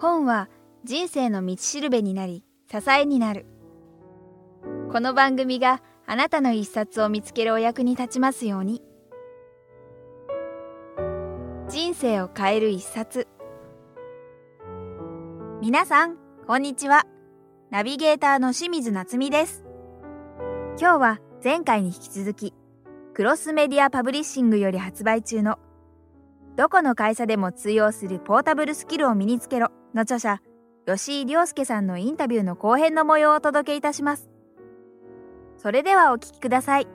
本は人生の道しるべになり支えになる。この番組があなたの一冊を見つけるお役に立ちますように。人生を変える一冊。皆さんこんにちは。ナビゲーターの清水夏美です。今日は前回に引き続きクロスメディアパブリッシングより発売中のどこの会社でも通用するポータブルスキルを身につけろ。の著者吉井亮介さんのインタビューの後編の模様をお届けいたします。それではお聞きください。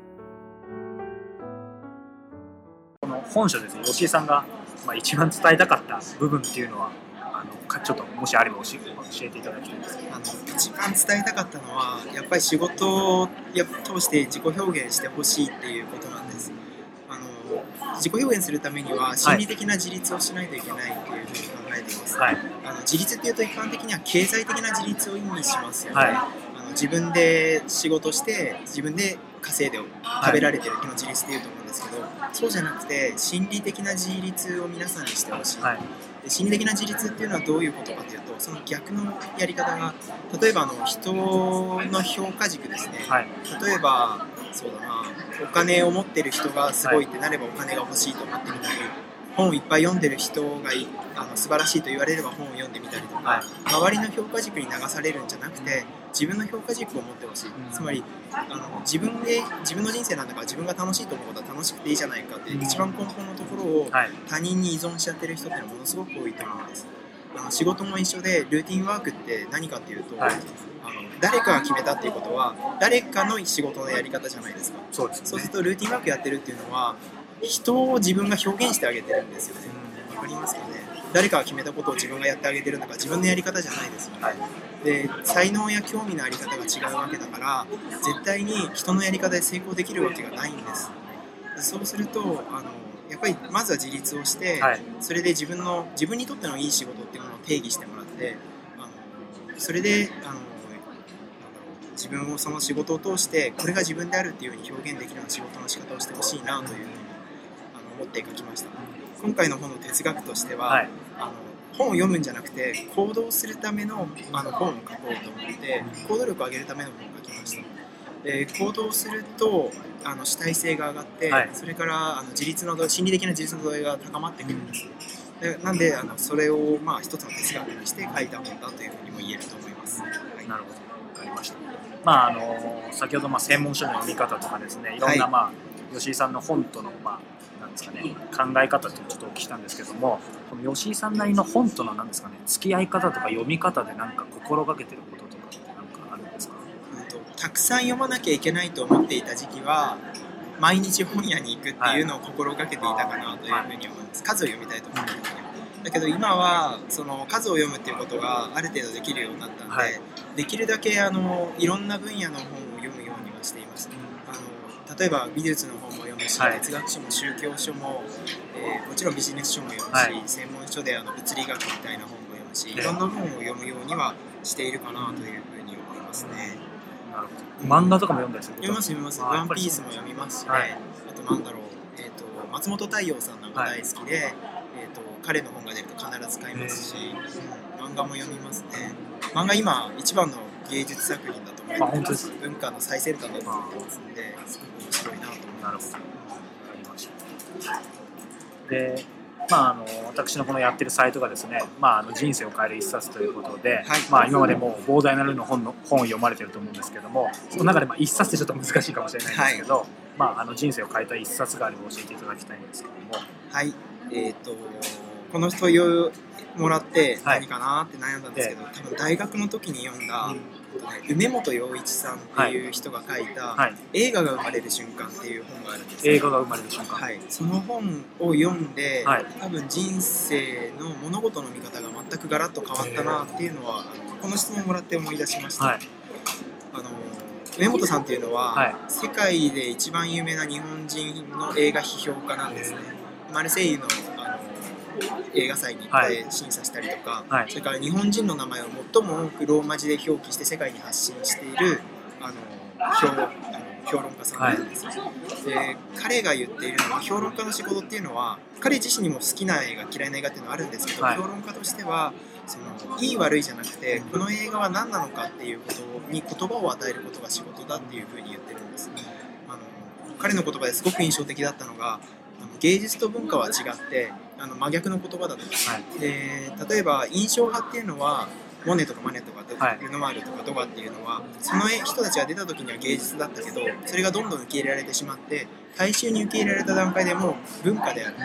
この本書ですね。吉井さんが、まあ、一番伝えたかった部分っていうのはあのかちょっともしあれば教えていただきたいんですけど。あの一番伝えたかったのはやっぱり仕事をや通して自己表現してほしいっていうことなんです。あの自己表現するためには心理的な自立をしないといけないっていうふうに考えています、はいあの自立っていうと一般的には経済的な自立を意味しますよね、はい。あの自分で仕事して自分で稼いで食べられてるっていうのを自立っていうと思うんですけど、そうじゃなくて心理的な自立を皆さんにしてほしい、はい。で心理的な自立っていうのはどういうことかというとその逆のやり方が例えばあの人の評価軸ですね、はい。例えばそうだなお金を持ってる人がすごいってなればお金が欲しいと思ってみたり本をいっぱい読んでる人がいあの素晴らしいと言われれば本を読んでみたりとか、はい。周りの評価軸に流されるんじゃなくて自分の評価軸を持ってほしい、ん。つまりあの自分で自分の人生なんだから自分が楽しいと思うことは楽しくていいじゃないかっていう一番根本のところをはい。他人に依存しちゃってる人ってのはものすごく多いと思うんです。あの仕事も一緒でルーティンワークって何かっていうと、はい。あの誰かが決めたっていうことは誰かの仕事のやり方じゃないですか。そうですね。そうするとルーティンワークやってるっていうのは人を自分が表現してあげてるんですよね。わかりますかね？誰かが決めたことを自分がやってあげてるのか自分のやり方じゃないですよね、はい。で才能や興味のあり方が違うわけだから絶対に人のやり方で成功できるわけがないんです。でそうするとあのやっぱりまずは自立をして、はい。それで自分の自分にとってのいい仕事っていうものを定義してもらってあのそれであの自分をその仕事を通してこれが自分であるっていうふうに表現できるような仕事の仕方をしてほしいなというふうに思って書きました。今回の本の哲学としては、はい。あの本を読むんじゃなくて行動するためのあの本を書こうと思って行動力を上げるための本を書きました。で行動するとあの主体性が上がって、はい。それからあの自立の度心理的な自立の度合いが高まってくるんです。でなんであのそれをまあ一つの哲学にして書いた本だというふうにも言えると思います、はい。なるほど。わかりました。まああの先ほどまあ専門書の読み方とかですねいろんな、はい。まあ吉井さんの本とのまあなんですかね考え方っていうのをちょっとお聞きしたんですけどもこの吉井さんなりの本とのなんですかね付き合い方とか読み方でなんか心がけてることとかってなんかあるんですか？うんとたくさん読まなきゃいけないと思っていた時期は毎日本屋に行くっていうのを心がけていたかなというふうに思います。数を読みたいと思ってた時はだけど今はその数を読むっていうことがある程度できるようになったんで、はい。できるだけあのいろんな分野の本例えば美術の本も読むし、はい。哲学書も宗教書も、えーもちろんビジネス書も読むし、はい。専門書であの物理学みたいな本も読むし、ええ。いろんな本を読むようにはしているかなというふうに思いますね。なるほど。漫画とかも読んだりする読みます読みます。あワンピースも読みますしね。はい。あとなんだろう、えっ、と松本太陽さんなんか大好きで、えっ、と彼の本が出ると必ず買いますし、うん。漫画も読みますね。漫画今一番の芸術作品だます。本当ですか文化の最先端だと思ってますんで、すごく面白いなと思いなるほど。ます。わかりました。で、まあ、あの私のこのやってるサイトがですね、まあ、あの人生を変える一冊ということで、はいまあ、今までもう膨大な量の本の本を読まれてると思うんですけどもその中でまあ一冊ってちょっと難しいかもしれないんですけど、まあ、あの人生を変えた一冊があれば教えていただきたいんですけどもはい、えっ、とこの問いをもらってはい何かなって悩んだんですけど、多分大学の時に読んだ、えっとね梅本洋一さんっていう人が書いた、はい、映画が生まれる瞬間っていう本があるんですよ映画が生まれる瞬間、はい、その本を読んで、はい。多分人生の物事の見方が全くガラッと変わったなっていうのは、この質問をもらって思い出しました、はい。あの上本さんっていうのは、はい。世界で一番有名な日本人の映画批評家なんですね。マルセイユの映画祭に行って審査したりとか、はい。それから日本人の名前を最も多くローマ字で表記して世界に発信しているあの評あの評論家さんなんですよ、で彼が言っているのは評論家の仕事っていうのは彼自身にも好きな映画嫌いな映画っていうのはあるんですけど、はい。評論家としてはそのいい悪いじゃなくてこの映画は何なのかっていうことに言葉を与えることが仕事だっていうふうに言ってるんです。あの彼の言葉ですごく印象的だったのが芸術と文化は違ってあの真逆の言葉だとはい。で例えば印象派っていうのはモネとかマネとかはい。ルノワールとかドガっていうのはその人たちが出た時には芸術だったけどそれがどんどん受け入れられてしまって大衆に受け入れられた段階でもう文化である。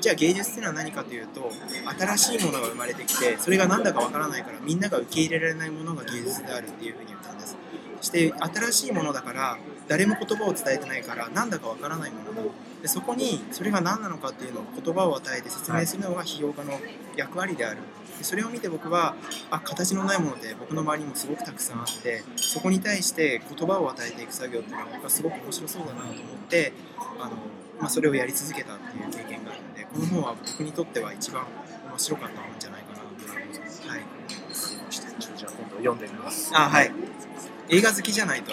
じゃあ芸術っていうのは何かというと新しいものが生まれてきてそれが何だかわからないからみんなが受け入れられないものが芸術であるっていうふうに言ったんです。そして新しいものだから誰も言葉を伝えてないから何だかわからないものだでそこにそれが何なのかっていうのを言葉を与えて説明するのが批評家の役割であるでそれを見て僕はあ形のないもので僕の周りにもすごくたくさんあってそこに対して言葉を与えていく作業っていうのは僕はすごく面白そうだなと思ってあの、まあ、それをやり続けたっていう経験があるのでこの本は僕にとっては一番面白かった本じゃないかなと思います。はいじゃあ今度読んでみますあはい映画好きじゃないと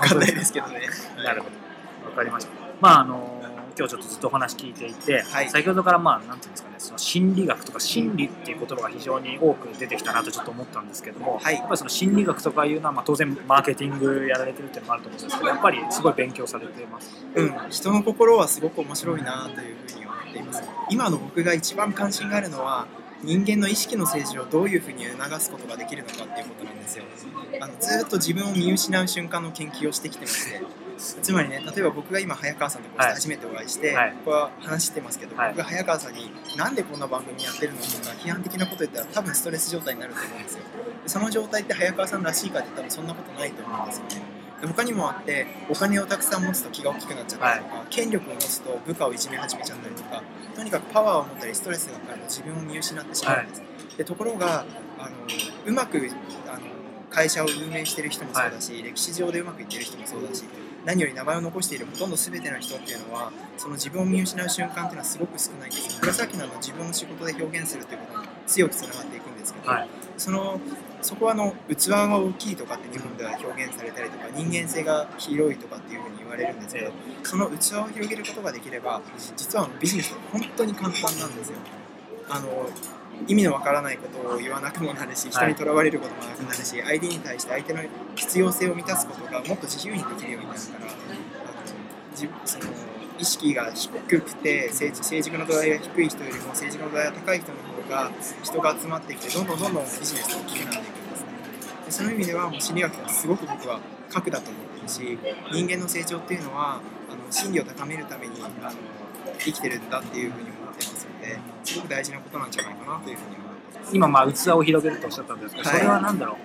分かんないですけどね。なるほど。わかりました。まああの今日ちょっとずっとお話聞いていて、はい。先ほどからまあなんていうんですかね、その心理学とか心理っていう言葉が非常に多く出てきたなとちょっと思ったんですけども、はい。やっぱりその心理学とかいうのはまあ当然マーケティングやられてるっていうのもあると思うんですけど、やっぱりすごい勉強されてます。か。うん、人の心はすごく面白いなというふうに思っています。今の僕が一番関心があるのは人間の意識の政治をどういうふうに促すことができるのかっていうことなんですよ。あのずーっと自分を見失う瞬間の研究をしてきてましてつまりね例えば僕が今早川さんとこうしてはい。初めてお会いして、はい。ここは話してますけど、はい。僕が早川さんになんでこんな番組やってるの？とか批判的なこと言ったら多分ストレス状態になると思うんですよ。でその状態って早川さんらしいかって多分そんなことないと思うんですよね。で他にもあってお金をたくさん持つと気が大きくなっちゃったりとか、権力を持つと部下をいじめ始めちゃったりとかとにかくパワーを持ったりストレスがかかると自分を見失ってしまうんです、でところがあのうまくあの会社を運営してる人もそうだし、歴史上でうまくいってる人もそうだし何より名前を残しているほとんど全ての人っていうのはその自分を見失う瞬間っていうのはすごく少ないんです。こさっきのあの自分の仕事で表現するっていうことに強くつながっていくんですけど、はい。そのそこはあの器が大きいとかって日本では表現されたりとか人間性が広いとかっていうふうに言われるんですけどえその器を広げることができれば実はビジネスって本当に簡単なんですよ。あの意味のわからないことを言わなくもなるし人にとらわれることもなくなるし、相手に対して相手の必要性を満たすことがもっと自由にできるようになるからその意識が低くて政治政治家の土台が低い人よりも政治家の土台が高い人の方が人が集まってきてどんどんどんどんビジネスが大きくなっていくんですね。でその意味ではもう心理学はすごく僕は核だと思ってるし人間の成長っていうのはあの心理を高めるためにあの生きてるんだっていうふうにですごく大事なことなんじゃないかなというふうに思ってます。今まあ器を広げるとおっしゃったんですけど、はい。それは何だろう。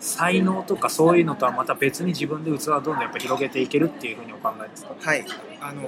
才能とかそういうのとはまた別に自分で器をどんどんやっぱ広げていけるっていうふうにお考えですか？はい、あの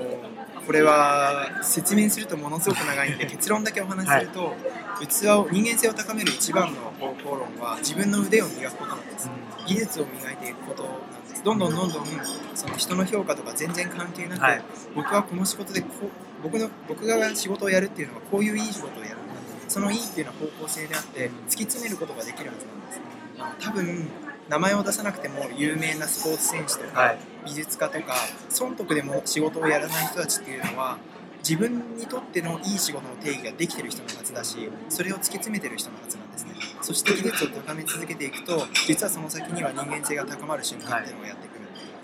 これは説明するとものすごく長いんで結論だけお話しすると、器を人間性を高める一番の方法論は自分の腕を磨くことなんです。技術を磨いていくことなんですどんどんどんどんその人の評価とか全然関係なく、はい。僕はこの仕事でこう僕の僕が仕事をやるっていうのはこういういい仕事をやるんだ。そのいいっていうのは方向性であって突き詰めることができるはずなんですあの多分名前を出さなくても有名なスポーツ選手とか、はい。美術家とか損得でも仕事をやらない人たちっていうのは自分にとってのいい仕事の定義ができてる人のはずだしそれを突き詰めてる人のはずなんですね。そして技術を高め続けていくと実はその先には人間性が高まる瞬間っていうのがやってくる、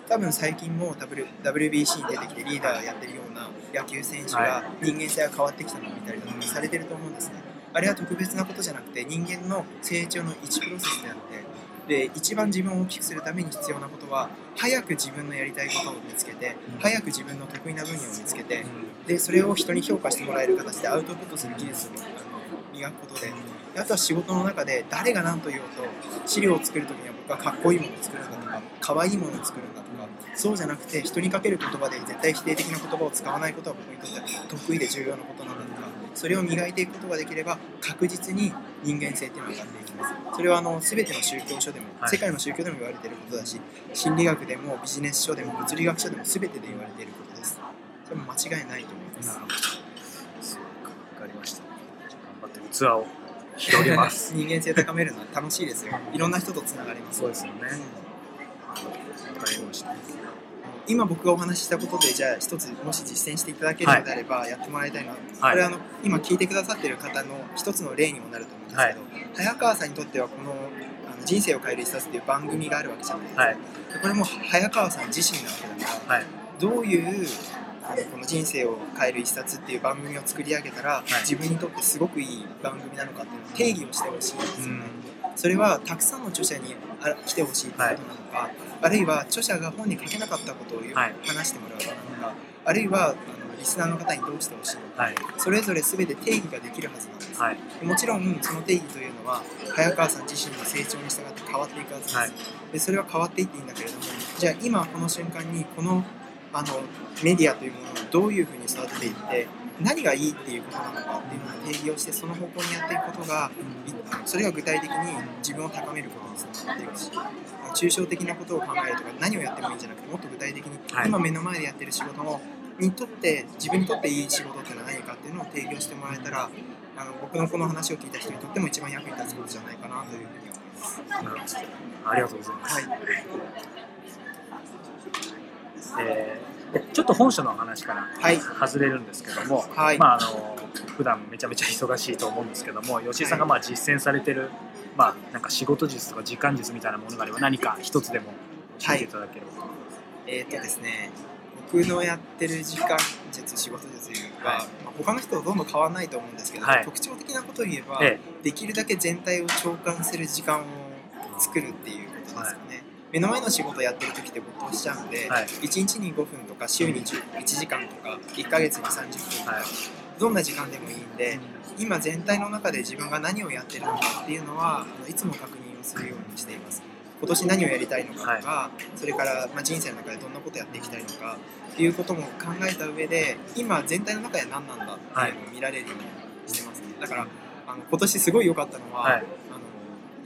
多分最近も W WBC に出てきてリーダーやってるような野球選手が人間性が変わってきたのを見たりだとかされてると思うんですね。あれは特別なことじゃなくて人間の成長の一プロセスであってで一番自分を大きくするために必要なことは早く自分のやりたいことを見つけて早く自分の得意な分野を見つけてでそれを人に評価してもらえる形でアウトプットする技術を磨くことでであとは仕事の中で誰が何と言おうと資料を作る時には僕はかっこいいものを作るんだとか可愛いものを作るんだとかそうじゃなくて人にかける言葉で絶対否定的な言葉を使わないことは僕にとっては得意で重要なことなんだとかそれを磨いていくことができれば確実に人間性っていうのが上がっていきますそれはあの全ての宗教書でも、はい世界の宗教でも言われていることだし心理学でもビジネス書でも物理学書でも全てで言われていることですそれも間違いないと思いますなるほど。そうか、わかりました。頑張って器を広げます。人間性高めるのは楽しいですよいろんな人とつながりますそうですよね。うんわかりました。今僕がお話ししたことでじゃあ一つもし実践していただけるのであればやってもらいたいのは、はい。これあの今聞いてくださってる方の一つの例にもなると思うんですけど、早川さんにとってはこのあの人生を変える一冊っていう番組があるわけじゃないですか、はい。でこれも早川さん自身なわけだから、はい。どういうあのこの人生を変える一冊っていう番組を作り上げたら、い。自分にとってすごくいい番組なのかっていうのを定義をしてほしいんですよね。うんそれはたくさんの著者にあ来てほしいってことなのか、あるいは著者が本に書けなかったことをはい。話してもらうのか、あるいはあのリスナーの方にどうしてほしいのか、はい。それぞれ全て定義ができるはずなんです。はい。もちろんその定義というのは早川さん自身の成長に従って変わっていくはずです、はい。でそれは変わっていっていいんだけれどもじゃあ今この瞬間にこのあのメディアというものをどういうふうに育てていって何がいいっていうことなのかっていうのを定義をしてその方向にやっていくことがいそれが具体的に自分を高めることにつながっていくし抽象的なことを考えるとか何をやってもいいんじゃなくてもっと具体的にはい。今目の前でやってる仕事のにとって自分にとっていい仕事ってのは何かっていうのを定義をしてもらえたらあの僕のこの話を聞いた人にとっても一番役に立つことじゃないかなというふうに思います。ありがとうございます、はい、えーでちょっと本書の話からはい。外れるんですけども、はい。まああの普段めちゃめちゃ忙しいと思うんですけども吉井さんがまあ実践されてる、まあ、なんか仕事術とか時間術みたいなものがあれば何か一つでも教えていただければ。と、えーっとですね僕のやってる時間術仕事術は、はい。まあ、他の人とほとんど変わらないと思うんですけど、はい。特徴的なことを言えば、えできるだけ全体を長官する時間を作るっていうことですよね、目の前の仕事をやってる時って没頭しちゃうんで、はい。1日に5分とか週に10 1時間とか1ヶ月に30分とか、はい。どんな時間でもいいんで、今全体の中で自分が何をやってるのかっていうのはいつも確認をするようにしています。今年何をやりたいのかとか、それから、まあ、人生の中でどんなことやっていきたいのかっていうことも考えた上で今全体の中で何なんだっていうのを見られるようにしてますね。だからあの今年すごい良かったのは、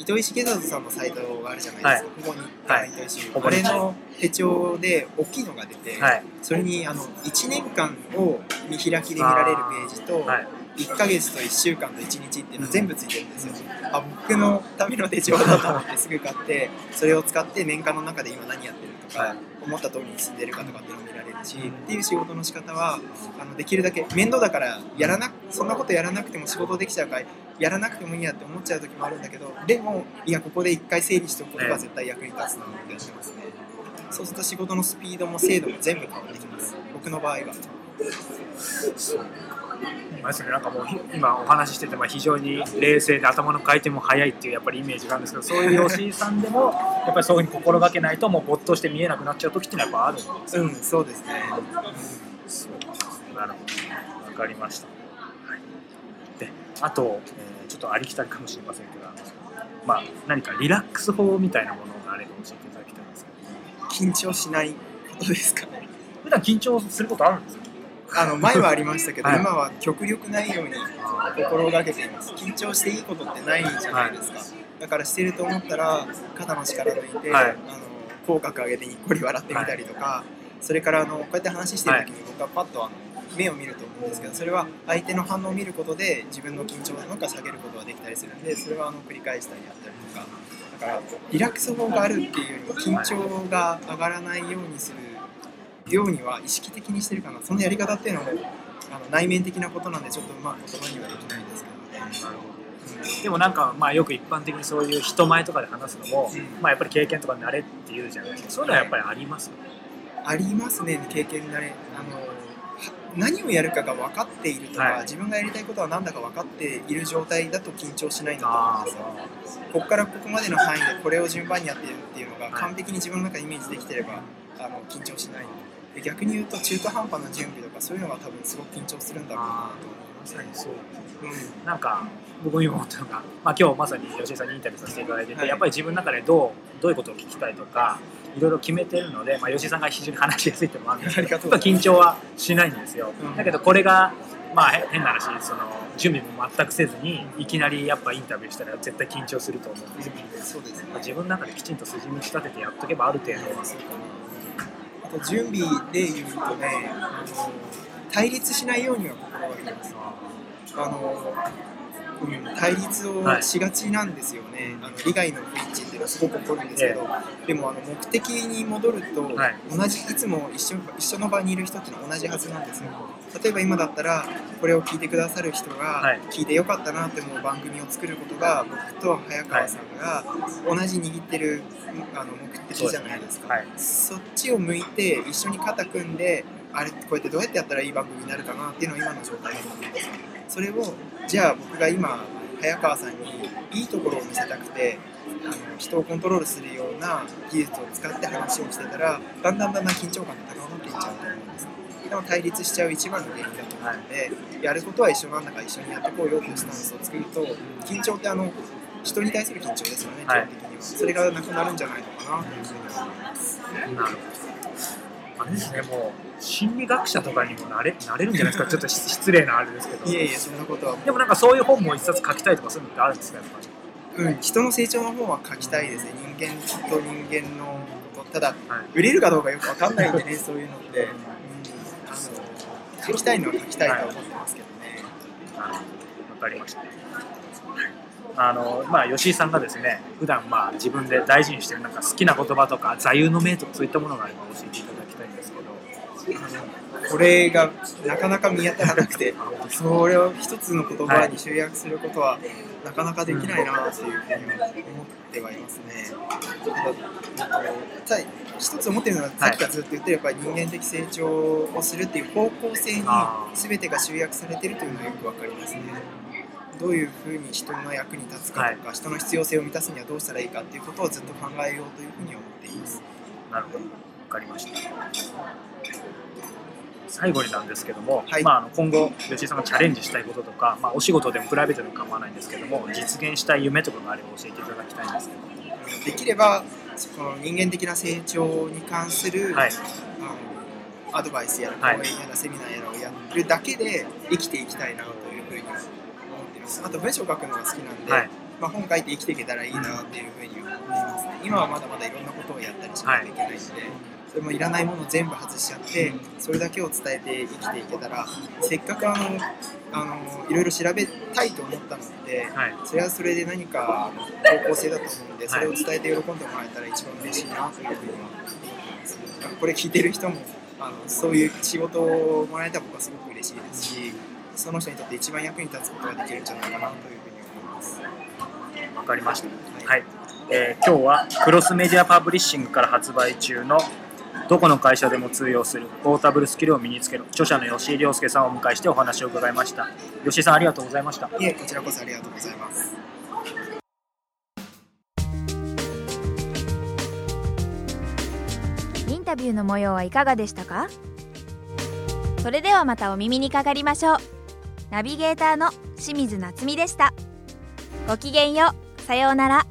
糸井重里さんのサイトがあるじゃないですか、ここに、はい。糸井重あれの手帳で大きいのが出て、はい。それにあの1年間を見開きで見られるページと、はい。1ヶ月と1週間と1日っていうの全部ついてるんですよ、あ僕のための手帳だと思ってすぐ買ってそれを使って年間の中で今何やってるとか、はい思った通りに進んでるかとかっていうのを見られるし、っていう仕事の仕方はあのできるだけ面倒だからやらなそんなことやらなくても仕事できちゃうからやらなくてもいいやって思っちゃう時もあるんだけどでもいやここで一回整理しておくことが絶対役に立つなってやってますね。そうすると仕事のスピードも精度も全部変わってきます。僕の場合はまあですね、なんかもう今お話ししててまあ非常に冷静で頭の回転も速いっていうやっぱりイメージがあるんですけどそういう吉井さんでもやっぱりそういうふうに心がけないともう没頭して見えなくなっちゃう時っていうのはやっぱあるんで。すようんそうですね、そうなるほど分かりました、はい、であと、えーちょっとありきたりかもしれませんけどまあ何かリラックス法みたいなものがあれば教えていただきたいんですけど。緊張しないことですかね。普段緊張することあるんですか？あの前はありましたけど、はい。今は極力ないように心がけています。緊張していいことってないじゃないですか、だからしてると思ったら肩の力抜いて、はい。あの口角上げてにっこり笑ってみたりとか、それからあのこうやって話してる時に僕はパッとあの目を見ると思うんですけどそれは相手の反応を見ることで自分の緊張なんか下げることができたりするんでそれはあの繰り返したりやったりとかだからリラックス法があるっていうよりも緊張が上がらないようにするようには意識的にしてるかなそのやり方っていうのもあの内面的なことなんでちょっとうまく言葉にはできないですけど。ね。なるほどでもなんかまあよく一般的にそういう人前とかで話すのも、うん。まあやっぱり経験とか慣れっていうじゃないですか。そういうのはやっぱりあります、ありますね経験慣れ。あのは何をやるかが分かっているとか、はい。自分がやりたいことは何だか分かっている状態だと緊張しないんだとあ思うんですよここからここまでの範囲でこれを順番にやっているっていうのが完璧に自分の中でイメージできてればあの緊張しない。で逆に言うと中途半端な準備とかそういうのが多分すごく緊張するんだろうなと思いまさにそう。ます、なんか僕も今思ったのが、まあ、今日まさに吉井さんにインタビューさせていただいてて、はいやっぱり自分の中でどうどういうことを聞きたいとかいろいろ決めてるので、まあ、吉井さんが非常に話しやすいってもあるんですけど 緊張はしないんですよ、うん。だけどこれがまあへ変な話その準備も全くせずにいきなりやっぱインタビューしたら絶対緊張すると思うんですよ、うん。そうですねまあ自分の中できちんと筋道立ててやっとけばある程度はそうかなあと準備で言うとね対立しないようには心がけてます。あの、対立をしがちなんですよね、あの利害の不一致っていうのはすごく起こるんですけど、でもあの目的に戻ると、はい。同じいつも一緒一緒の場にいる人っていうのは同じはずなんですよ。例えば今だったらこれを聞いてくださる人がはい。聞いてよかったなって思う番組を作ることが僕と早川さんが同じ握ってるあの目的じゃないですか。はい。そっちを向いて一緒に肩組んであれこうやってどうやってやったらいい番組になるかなっていうのが今の状態だと思うんですそれをじゃあ僕が今早川さんにいいところを見せたくてあの人をコントロールするような技術を使って話をしてたらだんだんだんだん緊張感が高まっていっちゃうと思うんですでも対立しちゃう一番の原因だと思うので、やることは一緒なんだから一緒にやってこうよっていうスタンスを作ると緊張ってあの人に対する緊張ですよね、基本的にはそれがなくなるんじゃないのかなというふうに思います。あれですね、もう心理学者とかにもなれなれるんじゃないですか、ちょっと失失礼なあれですけど。いえいえそんなことはでもなんかそういう本も一冊書きたいとかそういうのってあるんですか、やっぱり。うん、人の成長の方は書きたいですね人間と人間のことただはい。売れるかどうかよくわかんないんでね そういうのって、うん、あの書きたいのは書きたいとは思ってますけどね、なるほどわかりました。あのまあ、吉井さんがですね普段まあ自分で大事にしてるなんか好きな言葉とか座右の銘とかそういったものがあれば教えていただこれがなかなか見当たらなくてそれを一つの言葉に集約することはなかなかできないなっていうふうに思ってはいますね。ただただ一つ思ってるのはさっきからずっと言ってるやっぱり人間的成長をするっていう方向性に全てが集約されてるというのはよくわかりますね。どういうふうに人の役に立つかとか、人の必要性を満たすにはどうしたらいいかっていうことをずっと考えようというふうに思っています。なるほどわかりました最後になんですけども、はい。まあ、あの今後吉井さんがチャレンジしたいこととか、まあ、お仕事でもプライベートでも構わないんですけども実現したい夢とかがあれば教えていただきたいんですけどできればその人間的な成長に関する、はい。あのアドバイスやらはい。講演やらセミナーやらをやるだけで生きていきたいなというふうに思っています。あと文章を書くのが好きなんで、はい。まあ、本書いて生きていけたらいいなっていうふうに思います。ね今はまだまだいろんなことをやったりしなきゃいけないんで、それもいらないものを全部外しちゃってそれだけを伝えて生きていけたらせっかくあのあのいろいろ調べたいと思ったので、はいそれはそれで何か方向性だと思うんで、それを伝えて喜んでもらえたら一番嬉しいなというふうには思ってます。これ聞いてる人もあのそういう仕事をもらえたら僕はすごく嬉しいですし、その人にとって一番役に立つことができるんじゃないかなというふうに思います。わかりました。はい。えー今日はクロスメディアパブリッシングから発売中のどこの会社でも通用するポータブルスキルを身につける著者の吉井亮介さんをお迎えしてお話を伺いました。吉井さんありがとうございました。いえ、こちらこそありがとうございます。インタビューの模様はいかがでしたか？それではまたお耳にかかりましょうナビゲーターの清水夏美でしたごきげんようさようなら